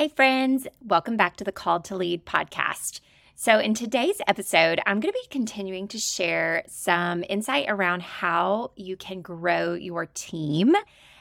Hey, friends, welcome back to the Called to Lead podcast. So, in today's episode, I'm going to be continuing to share some insight around how you can grow your team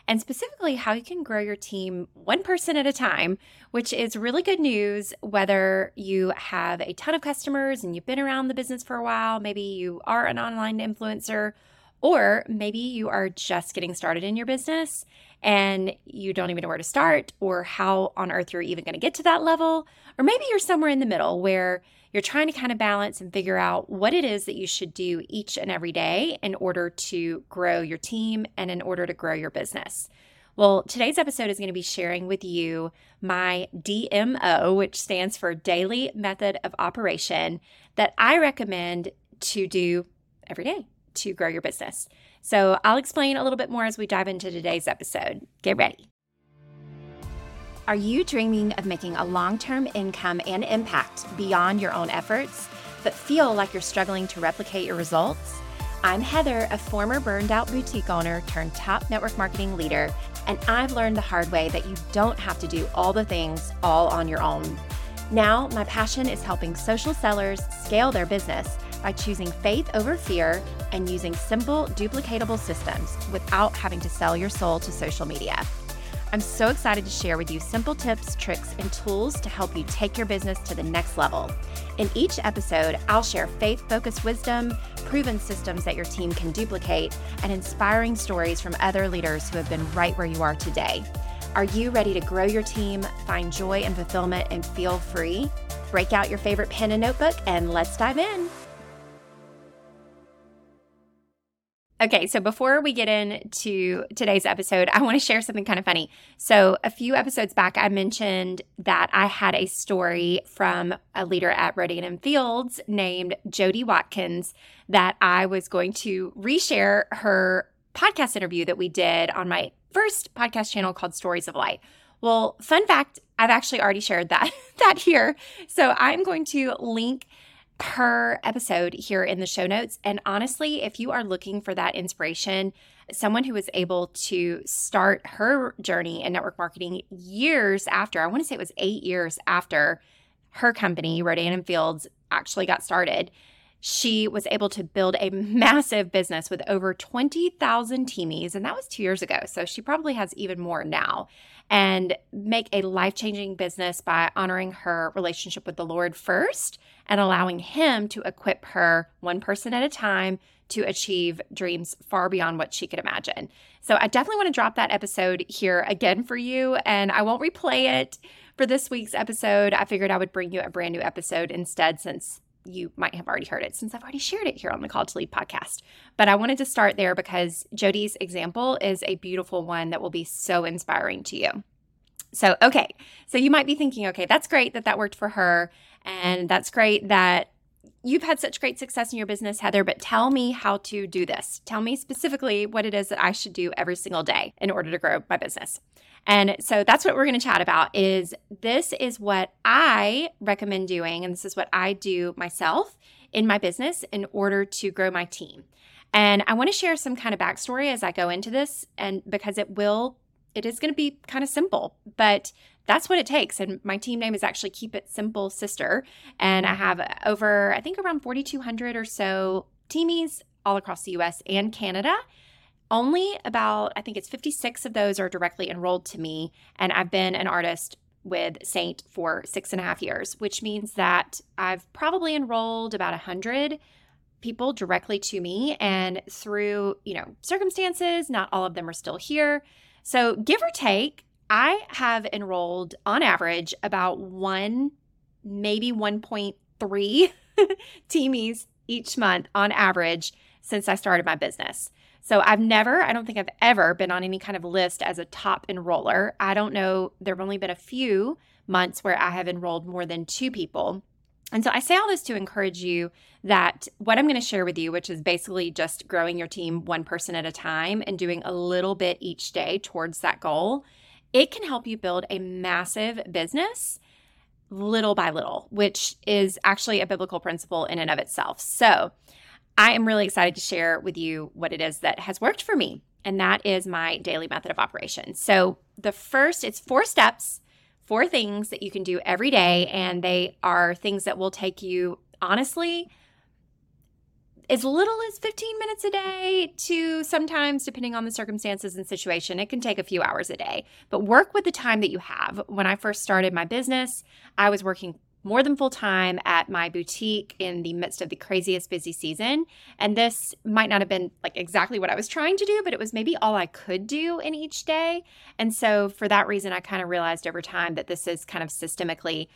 and specifically how you can grow your team one person at a time, which is really good news whether you have a ton of customers and you've been around the business for a while, maybe you are an online influencer, or maybe you are just getting started in your business and you don't even know where to start or how on earth you're even going to get to that level. Or maybe you're somewhere in the middle where you're trying to kind of balance and figure out what it is that you should do each and every day in order to grow your team and in order to grow your business. Well, today's episode is going to be sharing with you my DMO, which stands for Daily Method of Operation, that I recommend to do every day to grow your business. So I'll explain a little bit more as we dive into today's episode. Get ready. Are you dreaming of making a long term income and impact beyond your own efforts, but feel like you're struggling to replicate your results? I'm Heather, a former burned out boutique owner turned top network marketing leader, and I've learned the hard way that you don't have to do all the things all on your own. Now, my passion is helping social sellers scale their business by choosing faith over fear and using simple, duplicatable systems without having to sell your soul to social media. I'm so excited to share with you simple tips, tricks, and tools to help you take your business to the next level. In each episode, I'll share faith focused wisdom, proven systems that your team can duplicate, and inspiring stories from other leaders who have been right where you are today. Are you ready to grow your team, find joy and fulfillment, and feel free? Break out your favorite pen and notebook, and let's dive in. Okay, so before we get into today's episode, I want to share something kind of funny. So, a few episodes back, I mentioned that I had a story from a leader at Rodan Fields named JoDee Watkins that I was going to reshare her podcast interview that we did on my first podcast channel called Stories of Light. Well, fun fact, I've actually already shared that that here. So, I'm going to link her episode here in the show notes. And honestly, if you are looking for that inspiration, someone who was able to start her journey in network marketing years after, I want to say it was eight years after her company, Rodan and Fields, actually got started. She was able to build a massive business with over 20,000 teamies, and that was two years ago. So she probably has even more now and make a life changing business by honoring her relationship with the Lord first and allowing Him to equip her one person at a time to achieve dreams far beyond what she could imagine. So I definitely want to drop that episode here again for you, and I won't replay it for this week's episode. I figured I would bring you a brand new episode instead since you might have already heard it since I've already shared it here on the Called to Lead podcast. But I wanted to start there because JoDee's example is a beautiful one that will be so inspiring to you. So, okay. So you might be thinking, okay, that's great that that worked for her. And that's great that you've had such great success in your business, Heather, but tell me how to do this. Tell me specifically what it is that I should do every single day in order to grow my business. And so that's what we're going to chat about is this is what I recommend doing and this is what I do myself in my business in order to grow my team. And I want to share some kind of backstory as I go into this and because it will it is going to be kind of simple, but that's what it takes. And my team name is actually Keep It Simple Sister. And I have over, I think, around 4,200 or so teamies all across the US and Canada. Only about, I think it's 56 of those are directly enrolled to me. And I've been an artist with Seint for six and a half years, which means that I've probably enrolled about 100 people directly to me. And through, you know, circumstances, not all of them are still here. So, give or take, I have enrolled on average about one, maybe 1.3 teamies each month on average since I started my business. So I've never, I don't think I've ever been on any kind of list as a top enroller. I don't know, there have only been a few months where I have enrolled more than two people. And so I say all this to encourage you that what I'm going to share with you, which is basically just growing your team one person at a time and doing a little bit each day towards that goal, it can help you build a massive business little by little, which is actually a biblical principle in and of itself. So I am really excited to share with you what it is that has worked for me. And that is my daily method of operation. So the first, it's four steps four things that you can do every day, and they are things that will take you, honestly, as little as 15 minutes a day to sometimes, depending on the circumstances and situation, it can take a few hours a day. But work with the time that you have. When I first started my business, I was working more than full time at my boutique in the midst of the craziest busy season. And this might not have been like exactly what I was trying to do, but it was maybe all I could do in each day. And so for that reason, I kind of realized over time that this is kind of systemically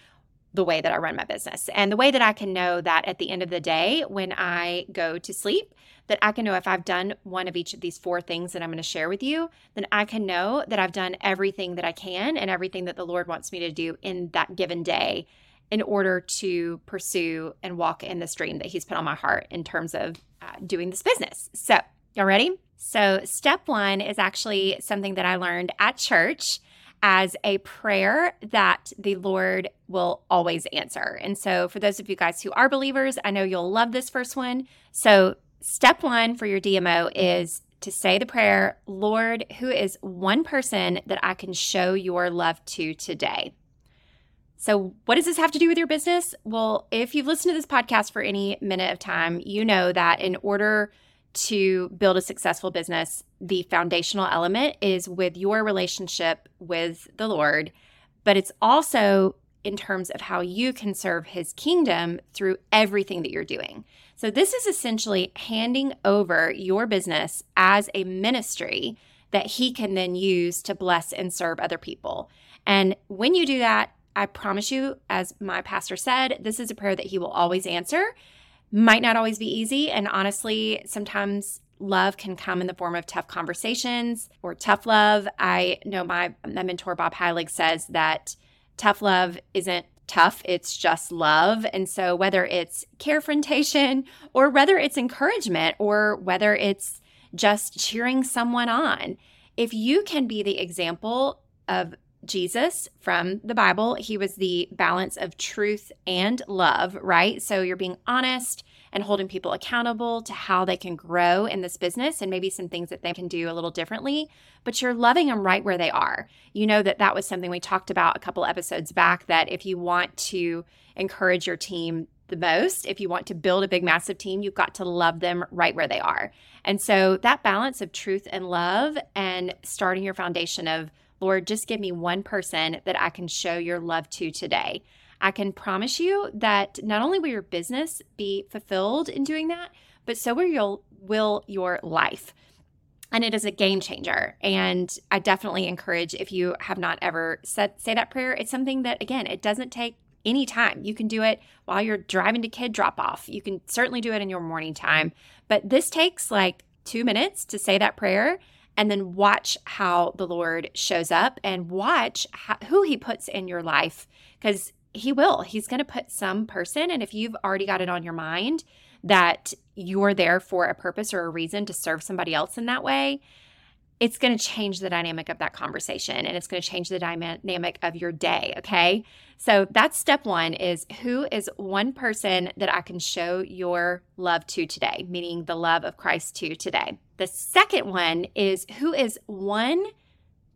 the way that I run my business and the way that I can know that at the end of the day, when I go to sleep, that I can know if I've done one of each of these four things that I'm going to share with you, then I can know that I've done everything that I can and everything that the Lord wants me to do in that given day in order to pursue and walk in this dream that He's put on my heart in terms of uh, doing this business. So, y'all ready? So, step one is actually something that I learned at church as a prayer that the Lord will always answer. And so, for those of you guys who are believers, I know you'll love this first one. So, step one for your DMO is to say the prayer Lord, who is one person that I can show your love to today? So, what does this have to do with your business? Well, if you've listened to this podcast for any minute of time, you know that in order to build a successful business, the foundational element is with your relationship with the Lord, but it's also in terms of how you can serve his kingdom through everything that you're doing. So, this is essentially handing over your business as a ministry that he can then use to bless and serve other people. And when you do that, I promise you, as my pastor said, this is a prayer that he will always answer might not always be easy. And honestly, sometimes love can come in the form of tough conversations or tough love. I know my, my mentor, Bob Heilig, says that tough love isn't tough, it's just love. And so, whether it's carefrontation or whether it's encouragement or whether it's just cheering someone on, if you can be the example of Jesus from the Bible. He was the balance of truth and love, right? So you're being honest and holding people accountable to how they can grow in this business and maybe some things that they can do a little differently, but you're loving them right where they are. You know that that was something we talked about a couple episodes back that if you want to encourage your team the most, if you want to build a big, massive team, you've got to love them right where they are. And so that balance of truth and love and starting your foundation of Lord, just give me one person that I can show your love to today. I can promise you that not only will your business be fulfilled in doing that, but so will your, will your life. And it is a game changer. And I definitely encourage if you have not ever said say that prayer, it's something that again, it doesn't take any time. You can do it while you're driving to kid drop off. You can certainly do it in your morning time. But this takes like two minutes to say that prayer and then watch how the Lord shows up and watch how, who he puts in your life because he will. He's going to put some person. And if you've already got it on your mind that you're there for a purpose or a reason to serve somebody else in that way, it's going to change the dynamic of that conversation and it's going to change the dynamic of your day okay so that's step one is who is one person that i can show your love to today meaning the love of christ to today the second one is who is one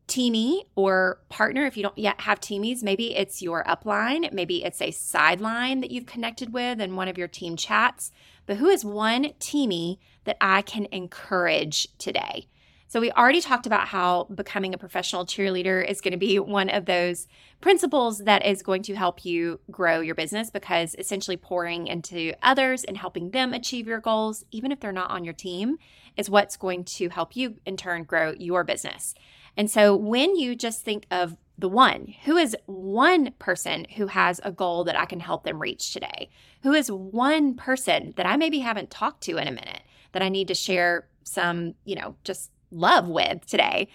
teamie or partner if you don't yet have teamies maybe it's your upline maybe it's a sideline that you've connected with in one of your team chats but who is one teamie that i can encourage today? So, we already talked about how becoming a professional cheerleader is going to be one of those principles that is going to help you grow your business because essentially pouring into others and helping them achieve your goals, even if they're not on your team, is what's going to help you in turn grow your business. And so, when you just think of the one, who is one person who has a goal that I can help them reach today? Who is one person that I maybe haven't talked to in a minute that I need to share some, you know, just love with today.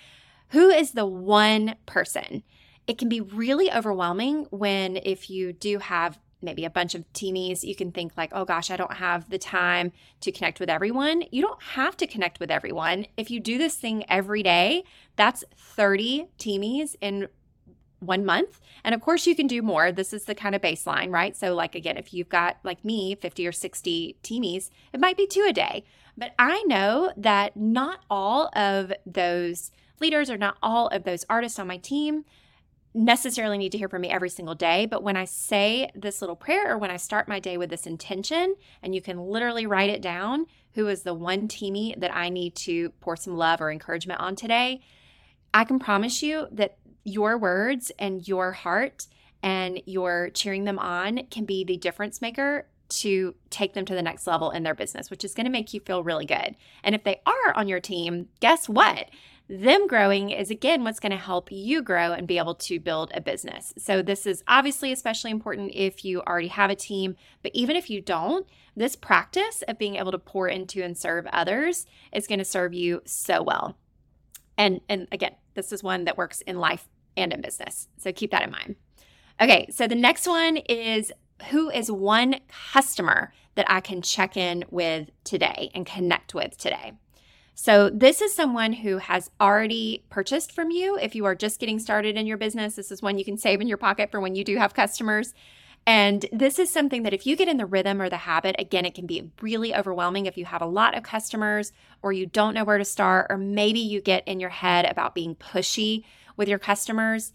Who is the one person? It can be really overwhelming when, if you do have maybe a bunch of teamies, you can think like, oh gosh, I don't have the time to connect with everyone. You don't have to connect with everyone. If you do this thing every day, that's 30 teamies in one month. And of course, you can do more. This is the kind of baseline, right? So, like, again, if you've got like me, 50 or 60 teamies, it might be two a day. But I know that not all of those leaders or not all of those artists on my team necessarily need to hear from me every single day, but when I say this little prayer or when I start my day with this intention, and you can literally write it down who is the one teamie that I need to pour some love or encouragement on today, I can promise you that your words and your heart and your cheering them on can be the difference maker to take them to the next level in their business, which is going to make you feel really good. And if they are on your team, guess what? Them growing is again what's going to help you grow and be able to build a business. So, this is obviously especially important if you already have a team, but even if you don't, this practice of being able to pour into and serve others is going to serve you so well. And and again, this is one that works in life and in business. So keep that in mind. Okay, so the next one is who is one customer that I can check in with today and connect with today? So, this is someone who has already purchased from you. If you are just getting started in your business, this is one you can save in your pocket for when you do have customers. And this is something that if you get in the rhythm or the habit, again, it can be really overwhelming if you have a lot of customers or you don't know where to start, or maybe you get in your head about being pushy with your customers.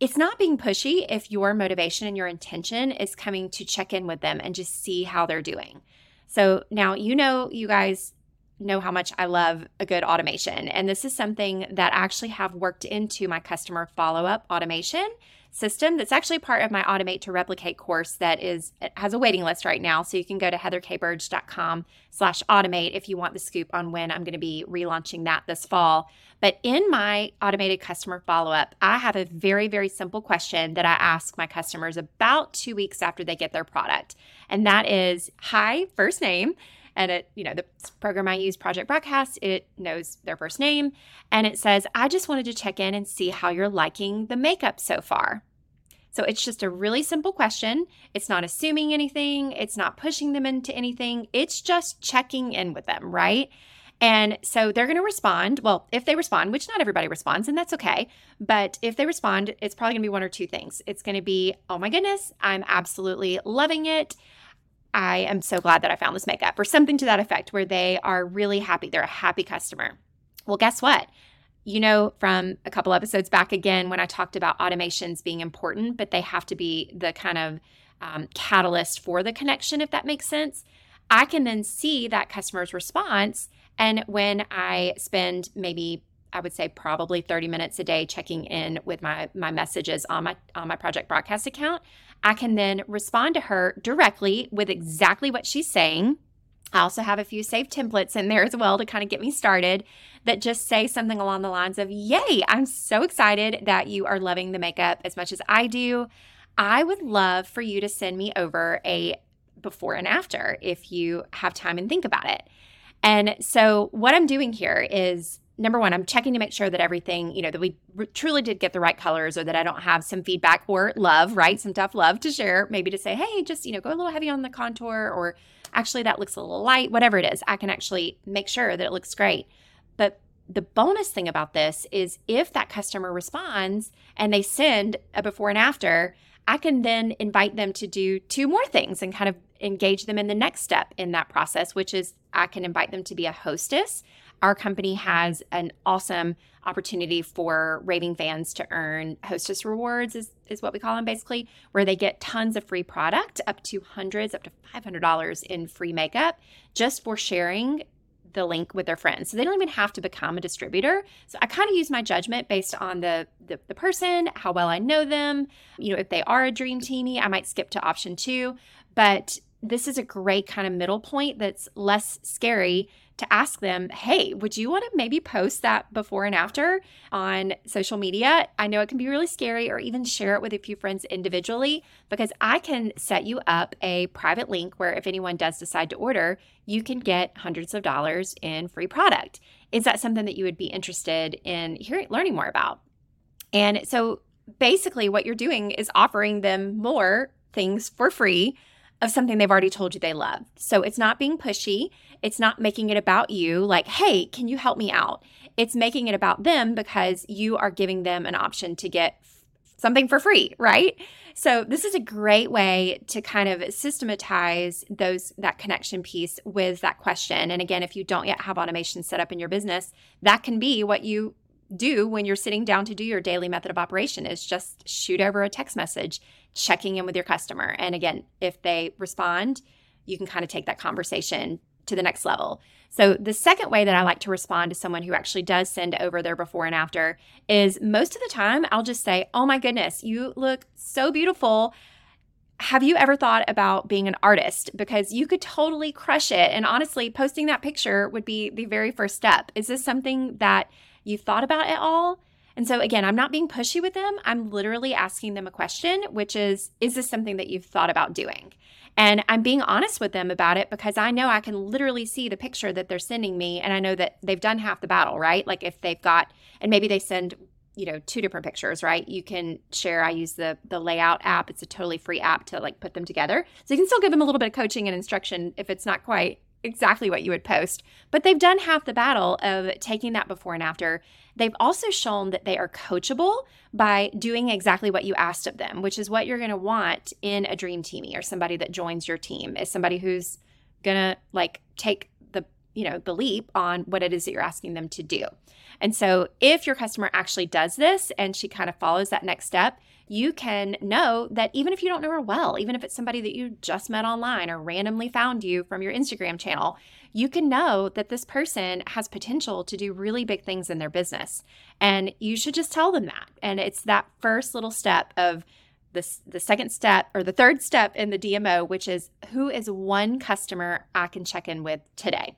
It's not being pushy if your motivation and your intention is coming to check in with them and just see how they're doing. So now you know, you guys know how much I love a good automation. And this is something that I actually have worked into my customer follow up automation system that's actually part of my automate to replicate course that is has a waiting list right now. So you can go to heatherkburge.com slash automate if you want the scoop on when i'm going to be relaunching that this fall. But in my automated customer follow-up i have a very very simple question that i ask my customers about two weeks after they get their product. And that is hi first name and it, you know, the program I use, Project Broadcast, it knows their first name. And it says, I just wanted to check in and see how you're liking the makeup so far. So it's just a really simple question. It's not assuming anything, it's not pushing them into anything. It's just checking in with them, right? And so they're going to respond. Well, if they respond, which not everybody responds, and that's okay. But if they respond, it's probably going to be one or two things. It's going to be, oh my goodness, I'm absolutely loving it. I am so glad that I found this makeup, or something to that effect, where they are really happy. They're a happy customer. Well, guess what? You know, from a couple episodes back again, when I talked about automations being important, but they have to be the kind of um, catalyst for the connection, if that makes sense. I can then see that customer's response. And when I spend maybe I would say probably 30 minutes a day checking in with my my messages on my on my project broadcast account. I can then respond to her directly with exactly what she's saying. I also have a few saved templates in there as well to kind of get me started that just say something along the lines of, Yay, I'm so excited that you are loving the makeup as much as I do. I would love for you to send me over a before and after if you have time and think about it. And so, what I'm doing here is number one, I'm checking to make sure that everything, you know, that we r- truly did get the right colors or that I don't have some feedback or love, right? Some tough love to share, maybe to say, hey, just, you know, go a little heavy on the contour or actually that looks a little light, whatever it is. I can actually make sure that it looks great. But the bonus thing about this is if that customer responds and they send a before and after, I can then invite them to do two more things and kind of engage them in the next step in that process, which is I can invite them to be a hostess our company has an awesome opportunity for raving fans to earn hostess rewards is, is what we call them basically where they get tons of free product up to hundreds up to $500 in free makeup just for sharing the link with their friends. So they don't even have to become a distributor. So i kind of use my judgment based on the, the, the person how well i know them. You know if they are a dream teamie i might skip to option two. But this is a great kind of middle point that's less scary to ask them, hey, would you want to maybe post that before and after on social media? I know it can be really scary, or even share it with a few friends individually, because I can set you up a private link where if anyone does decide to order, you can get hundreds of dollars in free product. Is that something that you would be interested in hearing, learning more about? And so basically, what you're doing is offering them more things for free of something they've already told you they love. So it's not being pushy. It's not making it about you, like, hey, can you help me out? It's making it about them because you are giving them an option to get something for free, right? So this is a great way to kind of systematize those that connection piece with that question. And again, if you don't yet have automation set up in your business, that can be what you do when you're sitting down to do your daily method of operation is just shoot over a text message checking in with your customer. And again, if they respond, you can kind of take that conversation to the next level. So, the second way that I like to respond to someone who actually does send over their before and after is most of the time I'll just say, Oh my goodness, you look so beautiful. Have you ever thought about being an artist? Because you could totally crush it. And honestly, posting that picture would be the very first step. Is this something that you've thought about it all? And so, again, I'm not being pushy with them. I'm literally asking them a question, which is Is this something that you've thought about doing? And I'm being honest with them about it because I know I can literally see the picture that they're sending me. And I know that they've done half the battle, right? Like if they've got, and maybe they send, you know, two different pictures, right? You can share. I use the the layout app. It's a totally free app to like put them together. So you can still give them a little bit of coaching and instruction if it's not quite exactly what you would post. But they've done half the battle of taking that before and after. They've also shown that they are coachable by doing exactly what you asked of them, which is what you're going to want in a dream teamie or somebody that joins your team is somebody who's going to like take you know, the leap on what it is that you're asking them to do. And so if your customer actually does this and she kind of follows that next step, you can know that even if you don't know her well, even if it's somebody that you just met online or randomly found you from your Instagram channel, you can know that this person has potential to do really big things in their business. And you should just tell them that. And it's that first little step of the, the second step or the third step in the DMO, which is who is one customer I can check in with today?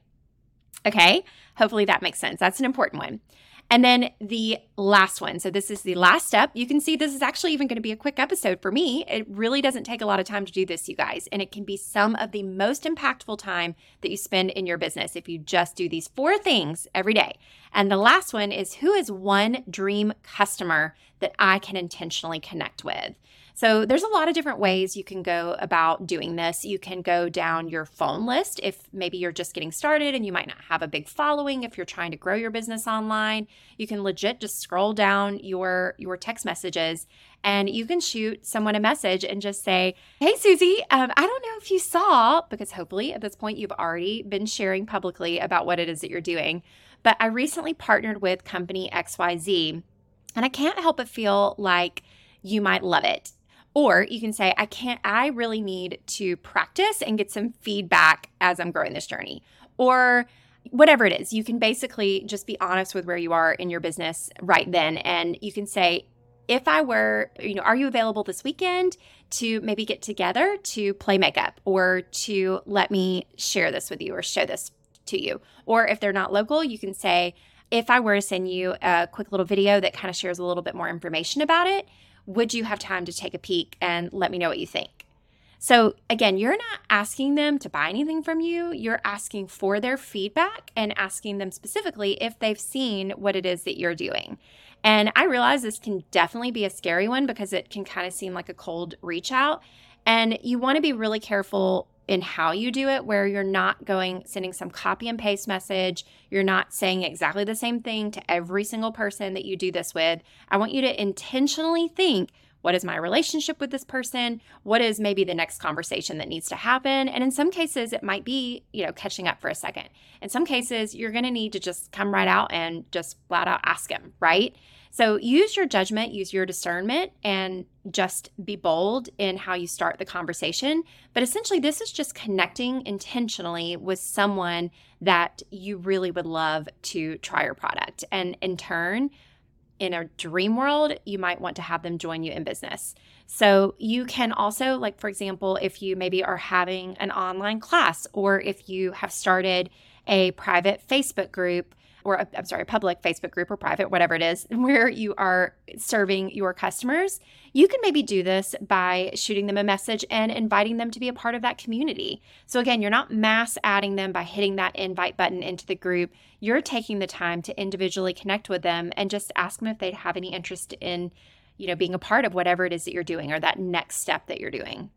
Okay, hopefully that makes sense. That's an important one. And then the last one. So, this is the last step. You can see this is actually even going to be a quick episode for me. It really doesn't take a lot of time to do this, you guys. And it can be some of the most impactful time that you spend in your business if you just do these four things every day. And the last one is who is one dream customer that I can intentionally connect with? So there's a lot of different ways you can go about doing this. You can go down your phone list if maybe you're just getting started and you might not have a big following if you're trying to grow your business online. You can legit just scroll down your your text messages and you can shoot someone a message and just say, Hey, Susie, um, I don't know if you saw, because hopefully at this point you've already been sharing publicly about what it is that you're doing, but I recently partnered with company XYZ, and I can't help but feel like you might love it. Or you can say, I can't, I really need to practice and get some feedback as I'm growing this journey. Or whatever it is, you can basically just be honest with where you are in your business right then. And you can say, if I were, you know, are you available this weekend to maybe get together to play makeup or to let me share this with you or show this to you? Or if they're not local, you can say, if I were to send you a quick little video that kind of shares a little bit more information about it, would you have time to take a peek and let me know what you think? So, again, you're not asking them to buy anything from you. You're asking for their feedback and asking them specifically if they've seen what it is that you're doing. And I realize this can definitely be a scary one because it can kind of seem like a cold reach out. And you want to be really careful in how you do it where you're not going sending some copy and paste message. You're not saying exactly the same thing to every single person that you do this with. I want you to intentionally think what is my relationship with this person? What is maybe the next conversation that needs to happen? And in some cases it might be you know catching up for a second. In some cases you're going to need to just come right out and just flat out ask him right so use your judgment, use your discernment, and just be bold in how you start the conversation. But essentially, this is just connecting intentionally with someone that you really would love to try your product. And in turn, in a dream world, you might want to have them join you in business. So you can also, like, for example, if you maybe are having an online class or if you have started a private Facebook group or uh, I'm sorry, a public Facebook group or private, whatever it is, where you are serving your customers, you can maybe do this by shooting them a message and inviting them to be a part of that community. So again, you're not mass adding them by hitting that invite button into the group. You're taking the time to individually connect with them and just ask them if they'd have any interest in, you know, being a part of whatever it is that you're doing or that next step that you're doing.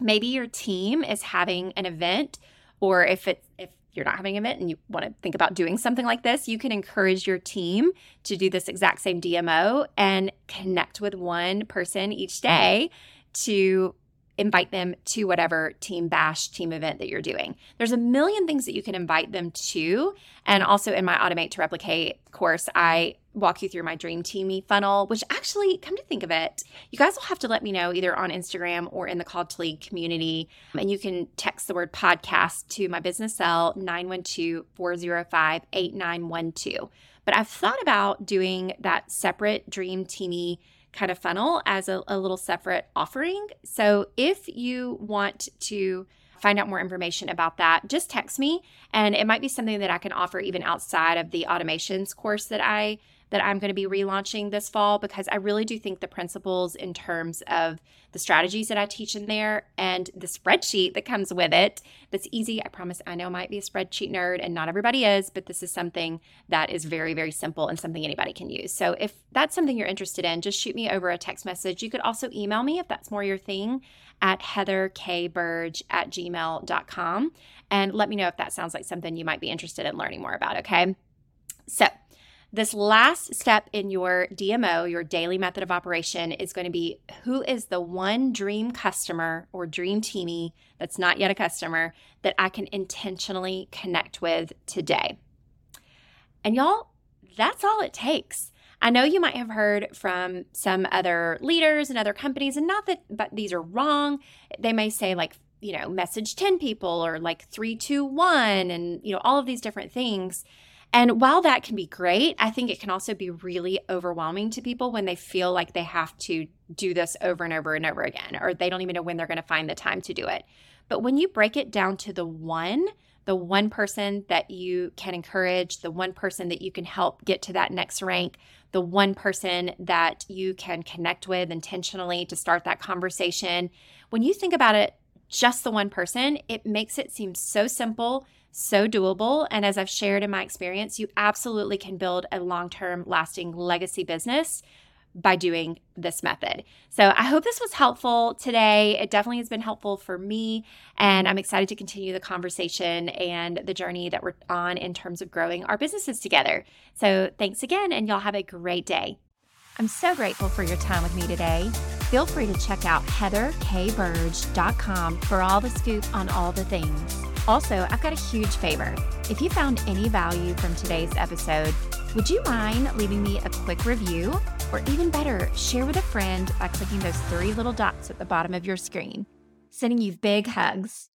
Maybe your team is having an event or if it's if you're not having event and you want to think about doing something like this, you can encourage your team to do this exact same DMO and connect with one person each day to invite them to whatever team bash team event that you're doing. There's a million things that you can invite them to. And also in my Automate to Replicate course, I walk you through my dream teamy funnel, which actually, come to think of it, you guys will have to let me know either on Instagram or in the Called to Lead community. And you can text the word podcast to my business cell 912 405 8912. But I've thought about doing that separate dream teamy kind of funnel as a, a little separate offering. So if you want to find out more information about that, just text me and it might be something that I can offer even outside of the automations course that I that I'm going to be relaunching this fall because I really do think the principles in terms of the strategies that I teach in there and the spreadsheet that comes with it that's easy. I promise I know I might be a spreadsheet nerd and not everybody is, but this is something that is very, very simple and something anybody can use. So if that's something you're interested in, just shoot me over a text message. You could also email me if that's more your thing at heatherkburge at gmail.com and let me know if that sounds like something you might be interested in learning more about, okay? So, this last step in your DMO, your daily method of operation, is going to be who is the one dream customer or dream teamie that's not yet a customer that I can intentionally connect with today. And y'all, that's all it takes. I know you might have heard from some other leaders and other companies, and not that but these are wrong. They may say, like, you know, message 10 people or like three, two, one, and, you know, all of these different things. And while that can be great, I think it can also be really overwhelming to people when they feel like they have to do this over and over and over again, or they don't even know when they're going to find the time to do it. But when you break it down to the one, the one person that you can encourage, the one person that you can help get to that next rank, the one person that you can connect with intentionally to start that conversation. When you think about it, just the one person, it makes it seem so simple so doable. And as I've shared in my experience, you absolutely can build a long term, lasting legacy business by doing this method. So I hope this was helpful today. It definitely has been helpful for me. And I'm excited to continue the conversation and the journey that we're on in terms of growing our businesses together. So thanks again, and y'all have a great day. I'm so grateful for your time with me today. Feel free to check out heatherkburge.com for all the scoop on all the things. Also, I've got a huge favor. If you found any value from today's episode, would you mind leaving me a quick review? Or even better, share with a friend by clicking those three little dots at the bottom of your screen. Sending you big hugs.